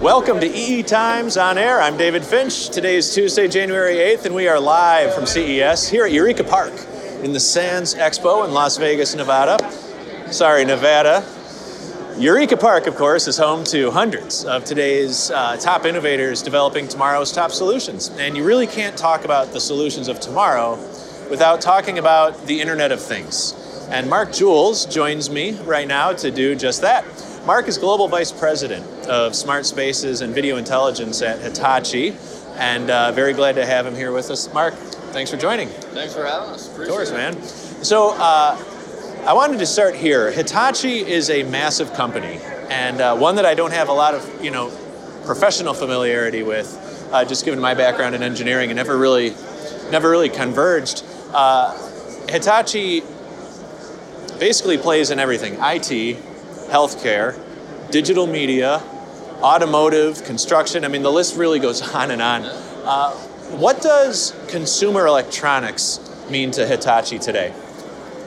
Welcome to EE Times on Air. I'm David Finch. Today is Tuesday, January 8th, and we are live from CES here at Eureka Park in the Sands Expo in Las Vegas, Nevada. Sorry, Nevada. Eureka Park, of course, is home to hundreds of today's uh, top innovators developing tomorrow's top solutions. And you really can't talk about the solutions of tomorrow without talking about the Internet of Things. And Mark Jules joins me right now to do just that. Mark is Global Vice President of Smart Spaces and Video Intelligence at Hitachi, and uh, very glad to have him here with us. Mark, thanks for joining. Thanks for having us. Appreciate Of course, it. man. So, uh, I wanted to start here. Hitachi is a massive company, and uh, one that I don't have a lot of, you know, professional familiarity with, uh, just given my background in engineering, and never really, never really converged. Uh, Hitachi basically plays in everything: IT, healthcare, digital media, automotive, construction. I mean, the list really goes on and on. Uh, what does consumer electronics mean to Hitachi today?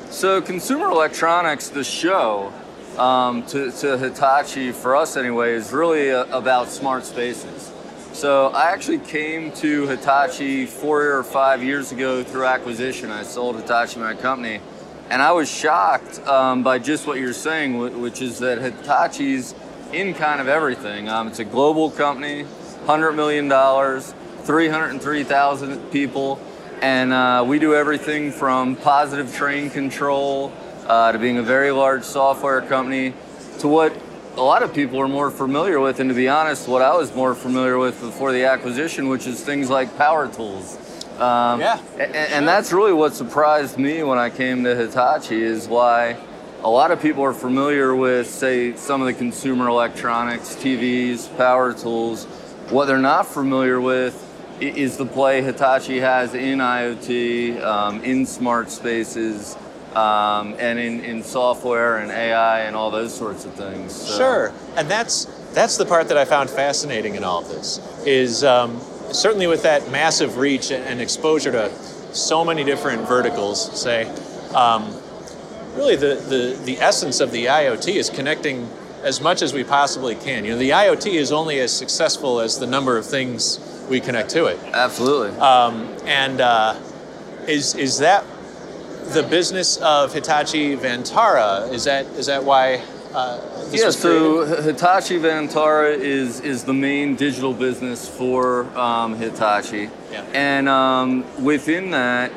So, consumer electronics, the show, um, to, to Hitachi, for us anyway, is really uh about smart spaces. So, I actually came to Hitachi four or five years ago through acquisition. I sold Hitachi, my company, and I was shocked um, by just what you're saying, which is that Hitachi's in kind of everything. Um, it's a global company, $100 million, 303,000 people, and uh, we do everything from positive train control uh, to being a very large software company to what a lot of people are more familiar with, and to be honest, what I was more familiar with before the acquisition, which is things like power tools. Um, Yeah. a- a- and that's really what surprised me when I came to Hitachi is why a lot of people are familiar with, say, some of the consumer electronics, TVs, power tools. What they're not familiar with is the play Hitachi has in IoT, um, in smart spaces, um, and in, in software and AI and all those sorts of things. So- Sure, and that's that's the part that I found fascinating in all of this. Is um, certainly with that massive reach and exposure to so many different verticals. Say, um, really the, the the essence of the IoT is connecting as much as we possibly can. You know, the IoT is only as successful as the number of things we connect to it. Absolutely. Um, and uh, is is that the business of Hitachi Vantara? Is that is that why? Uh, yeah, created? so Hitachi Vantara is is the main digital business for um, Hitachi, Yeah. and um, within that,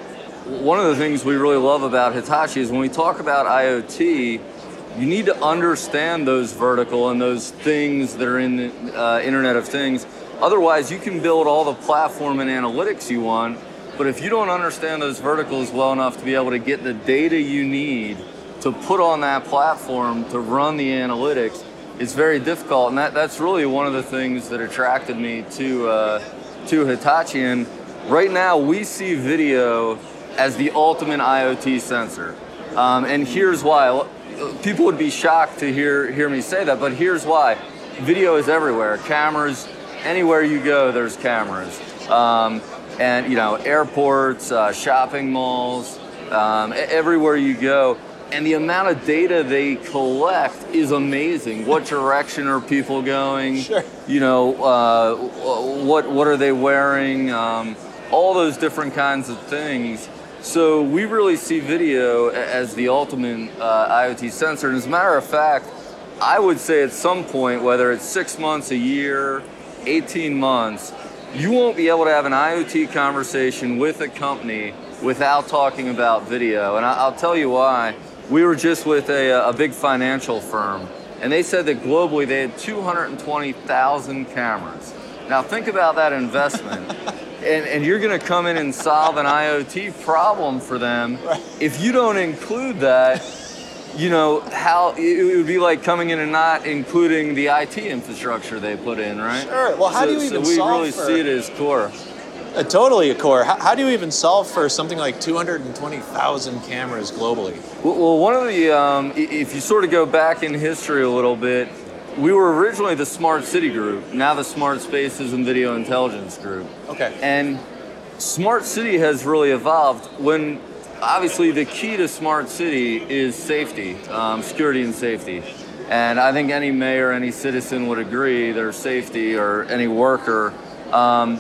one of the things we really love about Hitachi is when we talk about IoT, you need to understand those vertical and those things that are in the uh, Internet of Things. Otherwise, you can build all the platform and analytics you want, but if you don't understand those verticals well enough to be able to get the data you need to put on that platform to run the analytics, it's very difficult. And that, that's really one of the things that attracted me to uh, to Hitachi. And right now, we see video as the ultimate IoT sensor. Um, and here's why. People would be shocked to hear hear me say that, but here's why. Video is everywhere. Cameras, anywhere you go, there's cameras. Um, and you know, airports, uh, shopping malls, um, everywhere you go. And the amount of data they collect is amazing. What direction are people going? Sure. You know, uh, what what are they wearing? Um, all those different kinds of things. So we really see video as the ultimate uh, IoT sensor. And as a matter of fact, I would say at some point, whether it's six months, a year, 18 months, you won't be able to have an IoT conversation with a company without talking about video. And I'll tell you why. We were just with a, uh, a big financial firm, and they said that globally they had 220,000 cameras. Now think about that investment. And, and you're going to come in and solve an IoT problem for them. If you don't include that, you know how it would be like coming in and not including the IT infrastructure they put in, right? Sure. Well, how so, do you even so we solve really for- see it as core. Uh, totally a core. How, how do you even solve for something like 220,000 cameras globally? Well, well, one of the, um, if you sort of go back in history a little bit, we were originally the Smart City Group, now the Smart Spaces and Video Intelligence Group. Okay. And smart city has really evolved when obviously the key to smart city is safety, um, security and safety. And I think any mayor, any citizen would agree their safety or any worker. Um,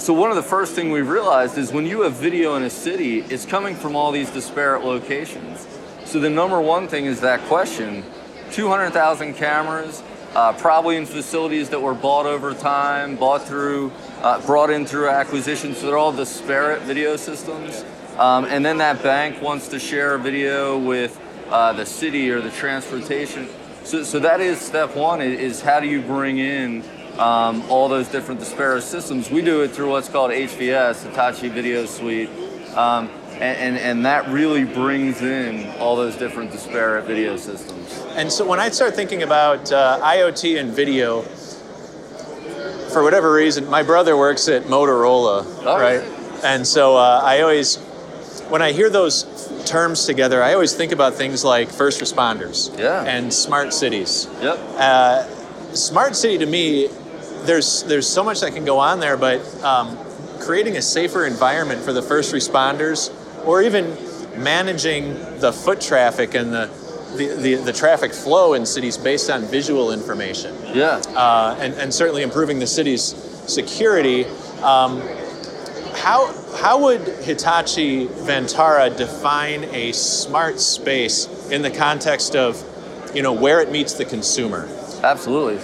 so one of the first things we've realized is when you have video in a city, it's coming from all these disparate locations. So the number one thing is that question: 200,000 cameras, uh, probably in facilities that were bought over time, bought through, uh, brought in through acquisitions. So they're all disparate video systems. Um, and then that bank wants to share a video with uh, the city or the transportation. So, so that is step one: is how do you bring in um, all those different disparate systems. We do it through what's called HVS, Hitachi Video Suite, um, and, and, and, that really brings in all those different disparate video systems. And so when I start thinking about uh, IoT and video, for whatever reason, my brother works at Motorola, oh, right? And so uh, I always, when I hear those terms together, I always think about things like first responders yeah. and smart cities. Yep. Uh, smart city to me there's there's so much that can go on there, but um, creating a safer environment for the first responders, or even managing the foot traffic and the the, the, the traffic flow in cities based on visual information. Yeah. Uh, and, and certainly improving the city's security. Um, how, how would Hitachi Vantara define a smart space in the context of you know, where it meets the consumer? Absolutely.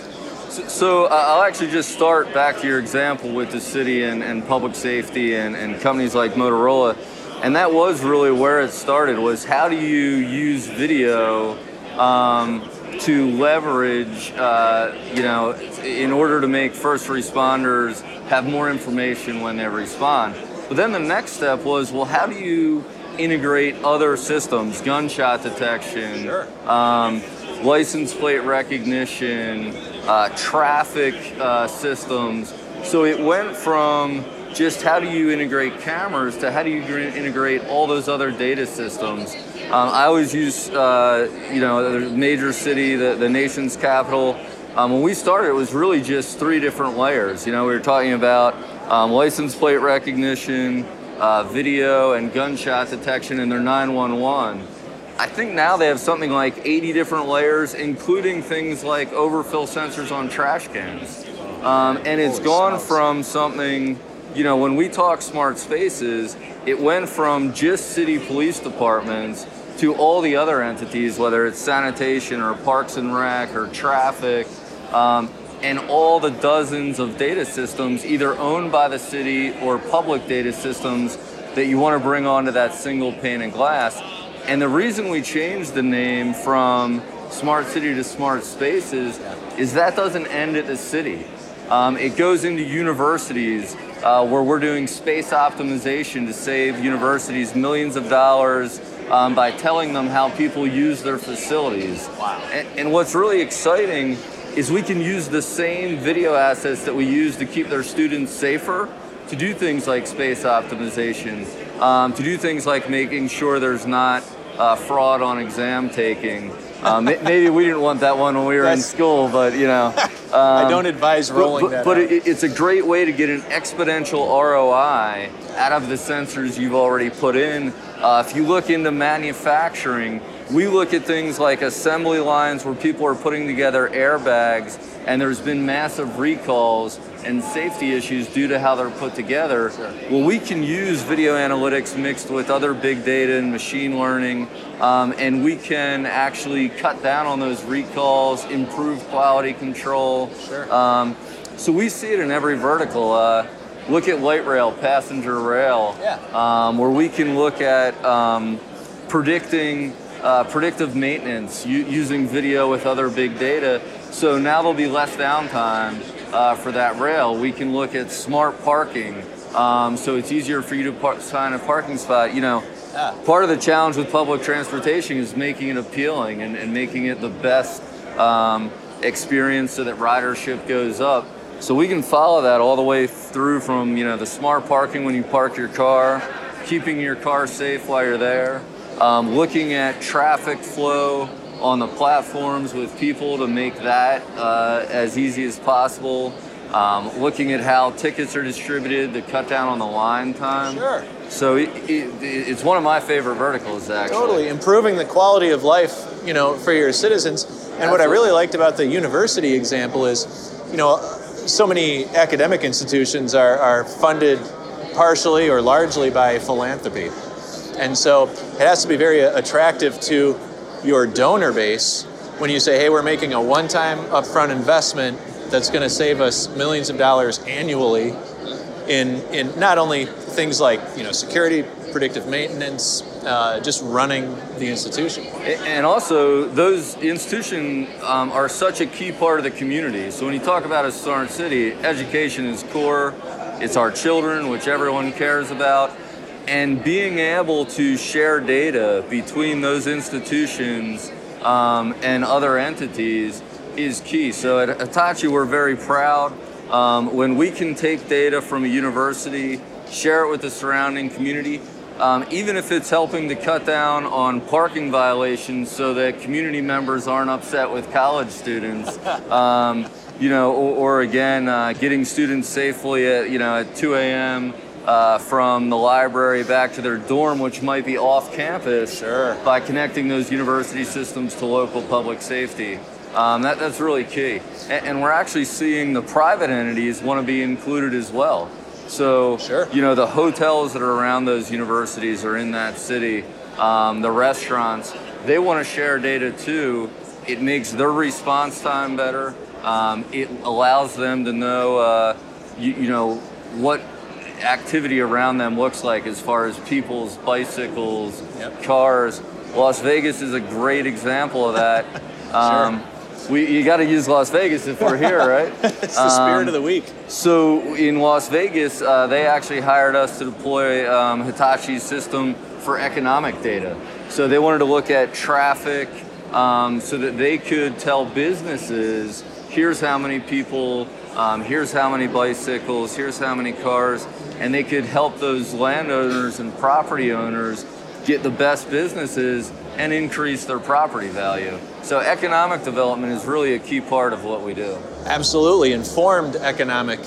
So uh, I'll actually just start back to your example with the city and, and public safety and, and companies like Motorola. And that was really where it started was how do you use video um, to leverage, uh, you know, in order to make first responders have more information when they respond. But then the next step was, well, how do you integrate other systems, gunshot detection, sure. um, license plate recognition, uh, traffic uh, systems. So it went from just how do you integrate cameras to how do you integrate all those other data systems. Um, I always use, uh, you know, the major city, the, the nation's capital. Um, when we started, it was really just three different layers. You know, we were talking about um, license plate recognition, uh, video, and gunshot detection in their 911. I think now they have something like 80 different layers, including things like overfill sensors on trash cans. Um, and it's gone from something, you know, when we talk smart spaces, it went from just city police departments to all the other entities, whether it's sanitation or parks and rec or traffic, um, and all the dozens of data systems, either owned by the city or public data systems that you want to bring onto that single pane of glass. And the reason we changed the name from Smart City to Smart Spaces is that doesn't end at the city. Um, it goes into universities uh, where we're doing space optimization to save universities millions of dollars um, by telling them how people use their facilities. Wow. And, and what's really exciting is we can use the same video assets that we use to keep their students safer to do things like space optimization, um, to do things like making sure there's not uh, fraud on exam taking. Um, maybe we didn't want that one when we were That's, in school, but you know. Um, I don't advise rolling but, that. But it, it's a great way to get an exponential ROI out of the sensors you've already put in. Uh, if you look into manufacturing, we look at things like assembly lines where people are putting together airbags, and there's been massive recalls and safety issues due to how they're put together. Sure. Well, we can use video analytics mixed with other big data and machine learning, um, and we can actually cut down on those recalls, improve quality control. Sure. Um, so we see it in every vertical. Uh, look at light rail, passenger rail, yeah. um, where we can look at um, predicting uh, predictive maintenance u- using video with other big data. So now there'll be less downtime uh, for that rail. We can look at smart parking. Um, so it's easier for you to find a parking spot. You know, yeah. part of the challenge with public transportation is making it appealing and, and making it the best um, experience so that ridership goes up. So we can follow that all the way through from you know the smart parking when you park your car, keeping your car safe while you're there, um, looking at traffic flow on the platforms with people to make that uh, as easy as possible. um, looking at how tickets are distributed to cut down on the line time. Sure. So it, it, it's one of my favorite verticals, actually. Totally improving the quality of life, you know, for your citizens. And what I really liked about the university example is, you know, so many academic institutions are, are funded partially or largely by philanthropy. And so it has to be very attractive to your donor base when you say, hey, we're making a one time upfront investment that's going to save us millions of dollars annually in, in not only things like you know security, predictive maintenance, uh, just running the institution. And also, those institutions um, are such a key part of the community. So when you talk about a smart city, education is core. It's our children, which everyone cares about. And being able to share data between those institutions um, and other entities is key. So at Hitachi, we're very proud um, when we can take data from a university, share it with the surrounding community, um, even if it's helping to cut down on parking violations so that community members aren't upset with college students. Um, you know, or, or again, uh, getting students safely at, you know, at 2 a.m. Uh, from the library back to their dorm, which might be off campus, sure. by connecting those university systems to local public safety. Um, that, that's really key. And, and, we're actually seeing the private entities want to be included as well. So, sure. you know, the hotels that are around those universities or in that city, um, the restaurants, they want to share data too. It makes their response time better. Um, it allows them to know, uh, you, you know, what activity around them looks like as far as people's bicycles, yep. cars. Las Vegas is a great example of that. Um, sure we, you got to use Las Vegas if we're here, right? it's the spirit um, of the week. So in Las Vegas, uh, they actually hired us to deploy um, Hitachi's system for economic data. So they wanted to look at traffic um, so that they could tell businesses, here's how many people, um, here's how many bicycles, here's how many cars, and they could help those landowners and property owners get the best businesses and increase their property value. So economic development is really a key part of what we do. Absolutely, informed economic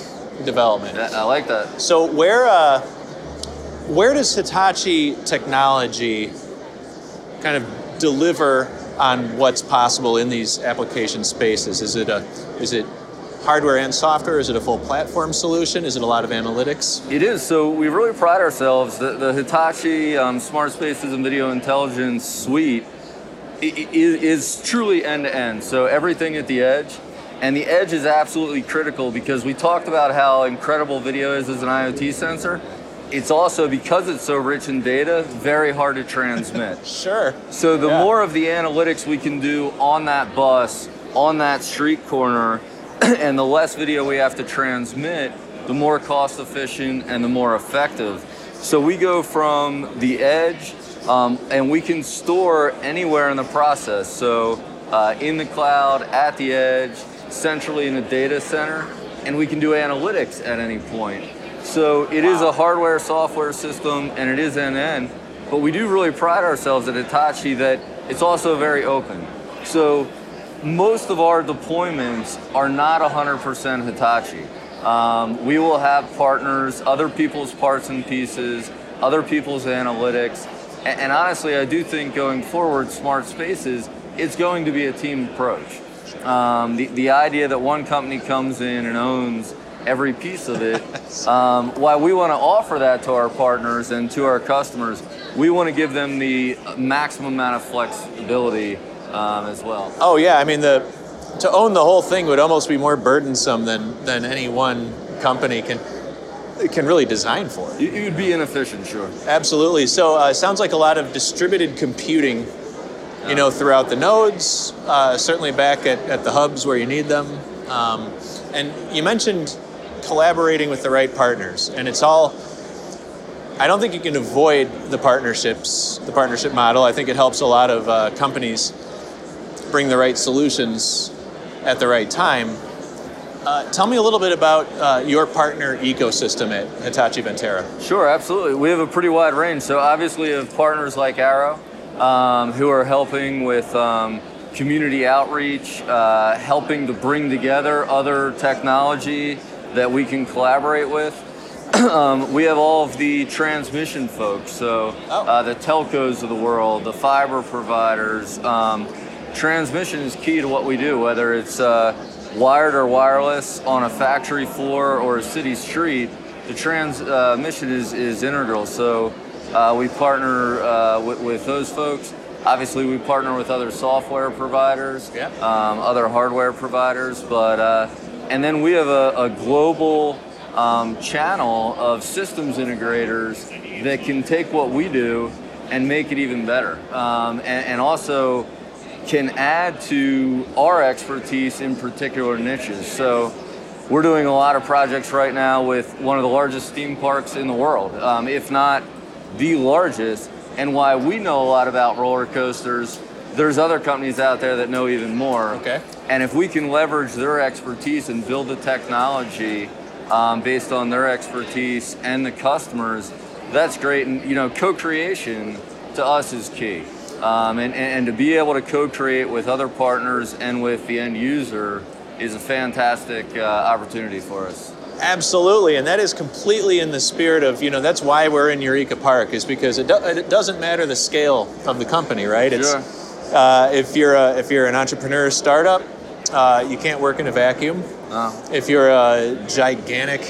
development. I like that. So where uh, where does Hitachi technology kind of deliver on what's possible in these application spaces? Is it a is it hardware and software? Is it a full platform solution? Is it a lot of analytics? It is. So we really pride ourselves. The, the Hitachi um, Smart Spaces and Video Intelligence suite is, is truly end to end. So everything at the edge. And the edge is absolutely critical because we talked about how incredible video is as an IoT sensor. It's also because it's so rich in data, very hard to transmit. sure. So the yeah. more of the analytics we can do on that bus, on that street corner, and the less video we have to transmit, the more cost efficient and the more effective. So we go from the edge, um, and we can store anywhere in the process. So uh, in the cloud, at the edge, centrally in the data center, and we can do analytics at any point. So it wow. is a hardware software system and it is end end, but we do really pride ourselves at Hitachi that it's also very open. So most of our deployments are not 100% Hitachi. Um, we will have partners, other people's parts and pieces, other people's analytics, and, and, honestly, I do think going forward, smart spaces, it's going to be a team approach. Um, the, the idea that one company comes in and owns every piece of it, um, while we want to offer that to our partners and to our customers, we want to give them the maximum amount of flexibility um, as well. Oh yeah, I mean the to own the whole thing would almost be more burdensome than than any one company can can really design for. It would be inefficient, sure. Absolutely. So uh, sounds like a lot of distributed computing, you know, throughout the nodes. Uh, certainly back at, at the hubs where you need them. Um, and you mentioned collaborating with the right partners, and it's all I don't think you can avoid the partnerships, the partnership model. I think it helps a lot of uh, companies bring the right solutions at the right time. Uh, tell me a little bit about uh, your partner ecosystem at Hitachi Vantara. Sure, absolutely. We have a pretty wide range. So obviously, we have partners like Arrow, um, who are helping with um, community outreach, uh, helping to bring together other technology that we can collaborate with. um, we have all of the transmission folks, so Oh. uh, the telcos of the world, the fiber providers. Um, transmission is key to what we do, whether it's uh, wired or wireless on a factory floor or a city street. The transmission is, is integral. So uh, we partner uh, with, with those folks. Obviously, we partner with other software providers, Yeah. um, other hardware providers, but uh, and then we have a, a global um, channel of systems integrators that can take what we do and make it even better, um, and, and also can add to our expertise in particular niches. So we're doing a lot of projects right now with one of the largest theme parks in the world, um, if not the largest. And why we know a lot about roller coasters, there's other companies out there that know even more. Okay. And if we can leverage their expertise and build the technology um, based on their expertise and the customers, that's great. And you know, co-creation to us is key. Um, and, and to be able to co-create with other partners and with the end user is a fantastic uh, opportunity for us. Absolutely, and that is completely in the spirit of you know that's why we're in Eureka Park is because it, do, it doesn't matter the scale of the company, right? It's Sure. uh, if you're a, if you're an entrepreneur startup, uh, you can't work in a vacuum. Uh, If you're a gigantic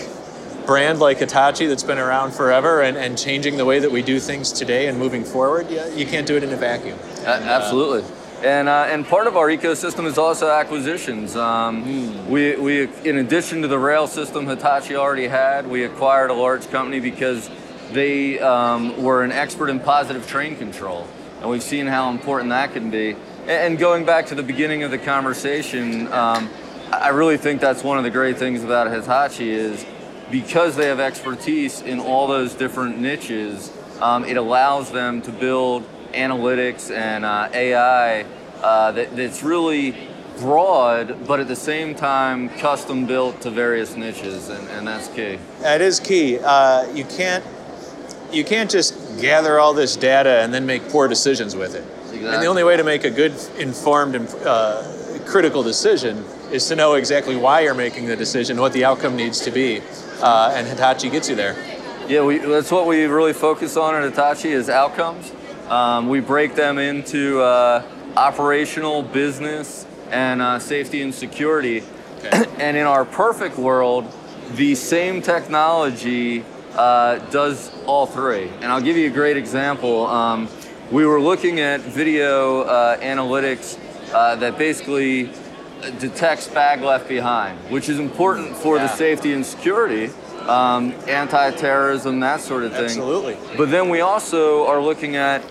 brand like Hitachi that's been around forever and, and changing the way that we do things today and moving forward, you, you can't do it in a vacuum. A- absolutely. And, uh, and part of our ecosystem is also acquisitions. Um, we, we, in addition to the rail system Hitachi already had, we acquired a large company because they um, were an expert in positive train control. And we've seen how important that can be. And, and going back to the beginning of the conversation, um, I really think that's one of the great things about Hitachi is because they have expertise in all those different niches, um, it allows them to build analytics and uh, AI uh, that, that's really broad, but at the same time custom built to various niches, and, and that's key. That is key. Uh, you can't you can't just gather all this data and then make poor decisions with it. And the only way to make a good, informed, and uh, critical decision is to know exactly why you're making the decision, what the outcome needs to be, uh, and Hitachi gets you there. Yeah, we, that's what we really focus on at Hitachi is outcomes. Um, we break them into uh, operational, business, and uh, safety and security. and in our perfect world, the same technology uh, does all three. And I'll give you a great example. Um, we were looking at video uh, analytics uh, that basically detects bag left behind, which is important for the safety and security, um, anti-terrorism, that sort of thing. Absolutely. But then we also are looking at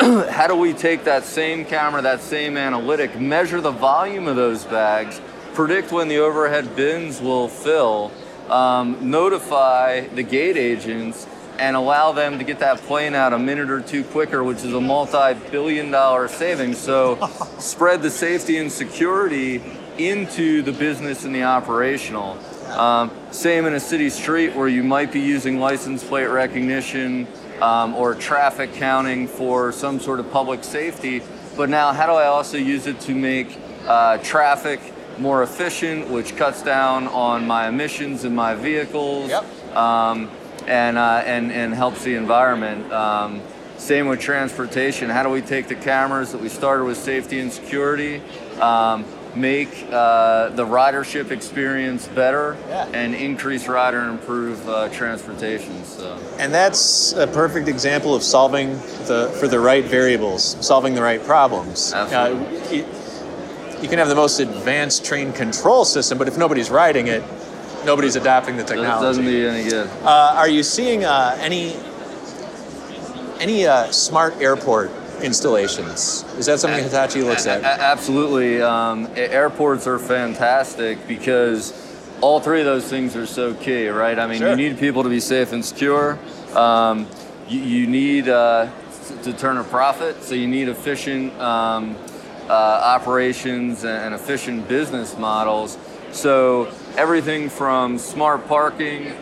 how do we take that same camera, that same analytic, measure the volume of those bags, predict when the overhead bins will fill, um, notify the gate agents, and allow them to get that plane out a minute or two quicker, which is a multi-billion dollar savings. So spread the safety and security into the business and the operational. Um, same in a city street where you might be using license plate recognition um, or traffic counting for some sort of public safety. But now, how do I also use it to make uh, traffic more efficient, which cuts down on my emissions in my vehicles? Yep. um, and, uh, and, and helps the environment. Um, same with transportation. How do we take the cameras that we started with safety and security, um, make uh, the ridership experience better, Yeah. and increase rider and improve uh, transportation? So. And that's a perfect example of solving the for the right variables, solving the right problems. Absolutely. Uh, you, you can have the most advanced train control system, but if nobody's riding it, nobody's adapting the technology. doesn't do any good. Uh, are you seeing uh, any any uh, smart airport installations? Is that something Hitachi looks at? absolutely. Um, airports are fantastic because all three of those things are so key, right? I mean, Sure. you need people to be safe and secure. Um, you, you need uh, to turn a profit, so you need efficient um, uh, operations and efficient business models. So everything from smart parking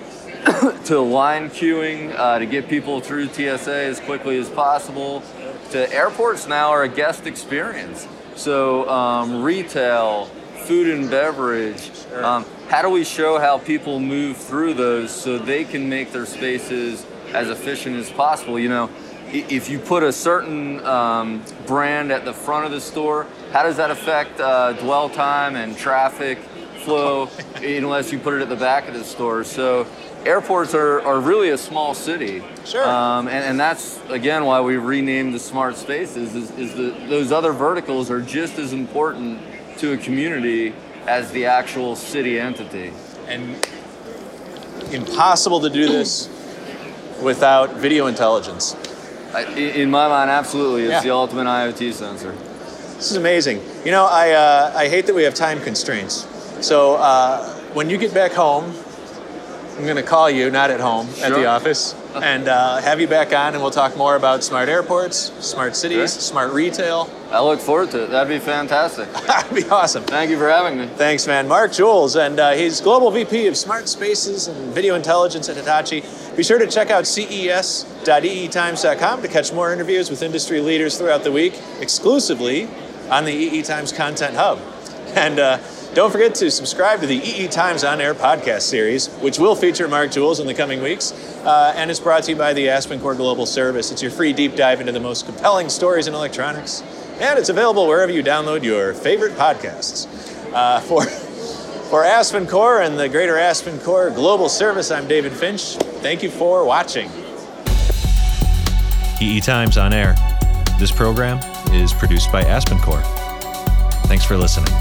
to line queuing uh, to get people through TSA as quickly as possible. To airports now are a guest experience. So um, retail, food and beverage. Um, how do we show how people move through those so they can make their spaces as efficient as possible? You know, if you put a certain um, brand at the front of the store, how does that affect uh, dwell time and traffic flow unless you put it at the back of the store? So airports are, are really a small city. Sure. Um, and, and that's, again, why we renamed the smart spaces is, is that those other verticals are just as important to a community as the actual city entity. And impossible to do this without video intelligence. I, in my mind, absolutely, it's Yeah. the ultimate IoT sensor. This is amazing. You know, I, uh, I hate that we have time constraints. So uh, when you get back home, I'm going to call you, not at home, at the office, and uh, have you back on, and we'll talk more about smart airports, smart cities, Sure. smart retail. I look forward to it. That'd be fantastic. That'd be awesome. Thank you for having me. Thanks, man. Mark Jules, and uh, he's Global VP of Smart Spaces and Video Intelligence at Hitachi. Be sure to check out ces.eetimes.com to catch more interviews with industry leaders throughout the week, exclusively on the EE Times Content Hub. And uh, don't forget to subscribe to the EE Times On Air podcast series, which will feature Mark Jules in the coming weeks. Uh, and it's brought to you by the AspenCore Global Service. It's your free deep dive into the most compelling stories in electronics. And it's available wherever you download your favorite podcasts. Uh, for, for AspenCore and the greater AspenCore Global Service, I'm David Finch. Thank you for watching. EE Times on air. This program is produced by AspenCore. Thanks for listening.